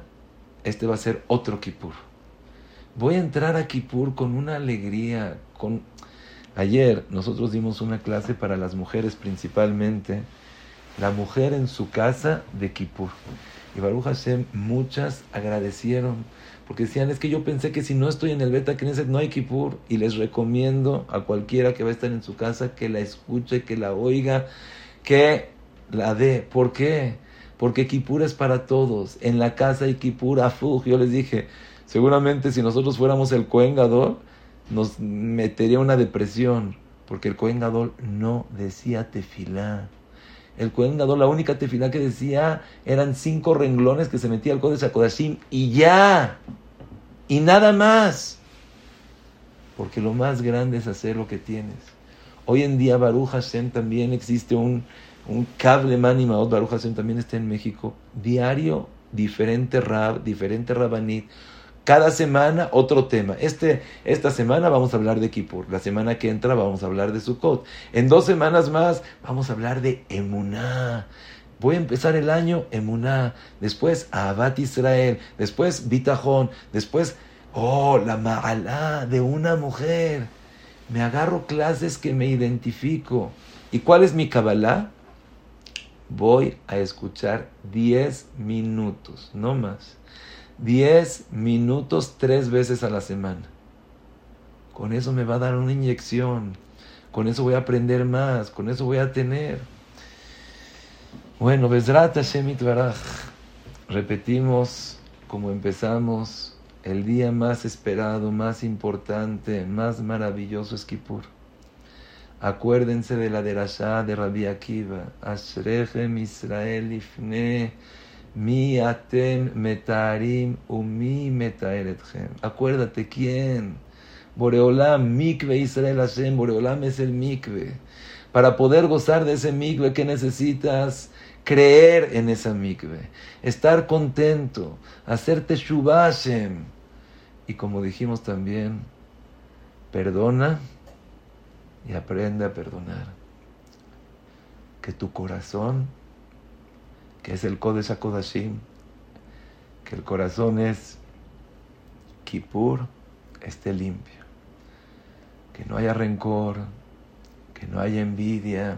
este va a ser otro Kippur. Voy a entrar a Kippur con una alegría. Con... Ayer nosotros dimos una clase para las mujeres principalmente. La mujer en su casa de Kippur. Y Baruch Hashem, muchas agradecieron porque decían, es que yo pensé que si no estoy en el Beta Knesset no hay Kippur, y les recomiendo a cualquiera que va a estar en su casa que la escuche, que la oiga, que la dé. ¿Por qué? Porque Kippur es para todos. En la casa hay Kippur, afuj. Yo les dije, seguramente si nosotros fuéramos el Cohen Gadol, nos metería una depresión, porque el Cohen Gadol no decía tefilá. El Cohen Gadol, la única tefilá que decía eran cinco renglones que se metía al Kodesh HaKodashim y ya y nada más. Porque lo más grande es hacer lo que tienes. Hoy en día Baruch Hashem también existe un, un cable manimaot, Baruch Hashem también está en México, diario, diferente rab, diferente rabanit, cada semana otro tema. Este, esta semana vamos a hablar de Kippur, la semana que entra vamos a hablar de Sukkot, en dos semanas más vamos a hablar de Emuná. Voy a empezar el año Emuná, después Abad Israel, después Bitajón, después, oh, la Ma'alá de una mujer. Me agarro clases que me identifico. ¿Y cuál es mi Kabbalah? Voy a escuchar 10 minutos, no más. 10 minutos tres veces a la semana. Con eso me va a dar una inyección. Con eso voy a aprender más. Con eso voy a tener. Bueno, Besrat Hashem Baraj. Repetimos como empezamos el día más esperado, más importante, más maravilloso es Kippur. Acuérdense de la derashá de Rabbi Akiva. Ashrechem Israel ifne mi atem metarim umi metaeretchem. Acuérdate quién. Boreolam, mikve Israel Hashem. Boreolam es el mikve. Para poder gozar de ese mikve que necesitas, creer en esa mikve, estar contento, hacerte shubashem. Y como dijimos también, perdona y aprende a perdonar. Que tu corazón que es el Kodesh HaKodashim, que el corazón es Kippur, esté limpio, que no haya rencor, que no haya envidia,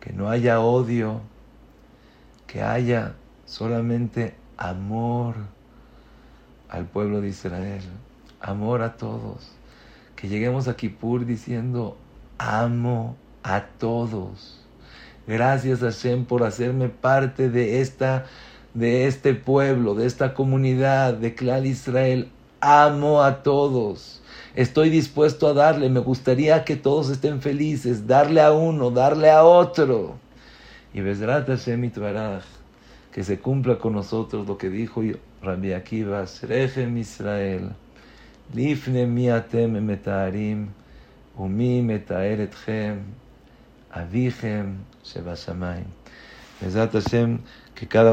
que no haya odio, que haya solamente amor al pueblo de Israel, amor a todos, que lleguemos a Kippur diciendo, amo a todos. Gracias Hashem por hacerme parte de esta de este pueblo, de esta comunidad, de Clal Israel. Amo a todos. Estoy dispuesto a darle. Me gustaría que todos estén felices. Darle a uno, darle a otro. Y Besrat Hashem que se cumpla con nosotros lo que dijo Rabbi Akiva, Srechem Israel, Lifne mi atem metarim, umi metaer etchem, avichem shebashamayim. Besrat Hashem, que cada uno